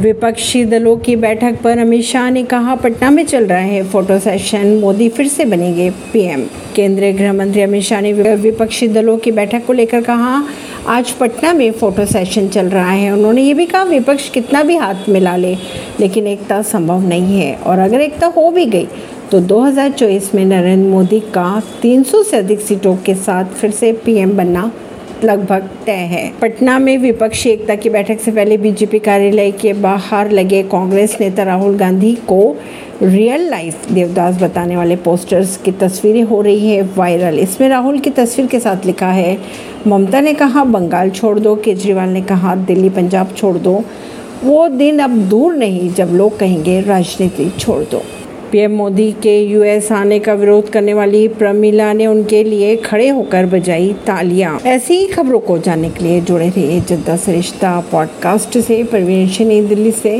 विपक्षी दलों की बैठक पर अमित शाह ने कहा, पटना में चल रहा है फ़ोटो सेशन, मोदी फिर से बनेंगे पीएम। केंद्रीय गृह मंत्री अमित शाह ने विपक्षी दलों की बैठक को लेकर कहा, आज पटना में फ़ोटो सेशन चल रहा है। उन्होंने ये भी कहा, विपक्ष कितना भी हाथ मिला ले, लेकिन एकता संभव नहीं है। और अगर एकता हो भी गई तो 2024 में नरेंद्र मोदी का 300 से अधिक सीटों के साथ फिर से पीएम बनना लगभग तय है। पटना में विपक्षी एकता की बैठक से पहले बीजेपी कार्यालय के बाहर लगे कांग्रेस नेता राहुल गांधी को रियल लाइफ देवदास बताने वाले पोस्टर्स की तस्वीरें हो रही है वायरल इसमें राहुल की तस्वीर के साथ लिखा है, ममता ने कहा, बंगाल छोड़ दो, केजरीवाल ने कहा, दिल्ली पंजाब छोड़ दो। वो दिन अब दूर नहीं, जब लोग कहेंगे, राजनीति छोड़ दो। पीएम मोदी के यूएस आने का विरोध करने वाली प्रमिला ने उनके लिए खड़े होकर बजाई तालियाँ। ऐसी ही खबरों को जानने के लिए जुड़े रहिए जनता सरिश्ता पॉडकास्ट से। परवीन दिल्ली से।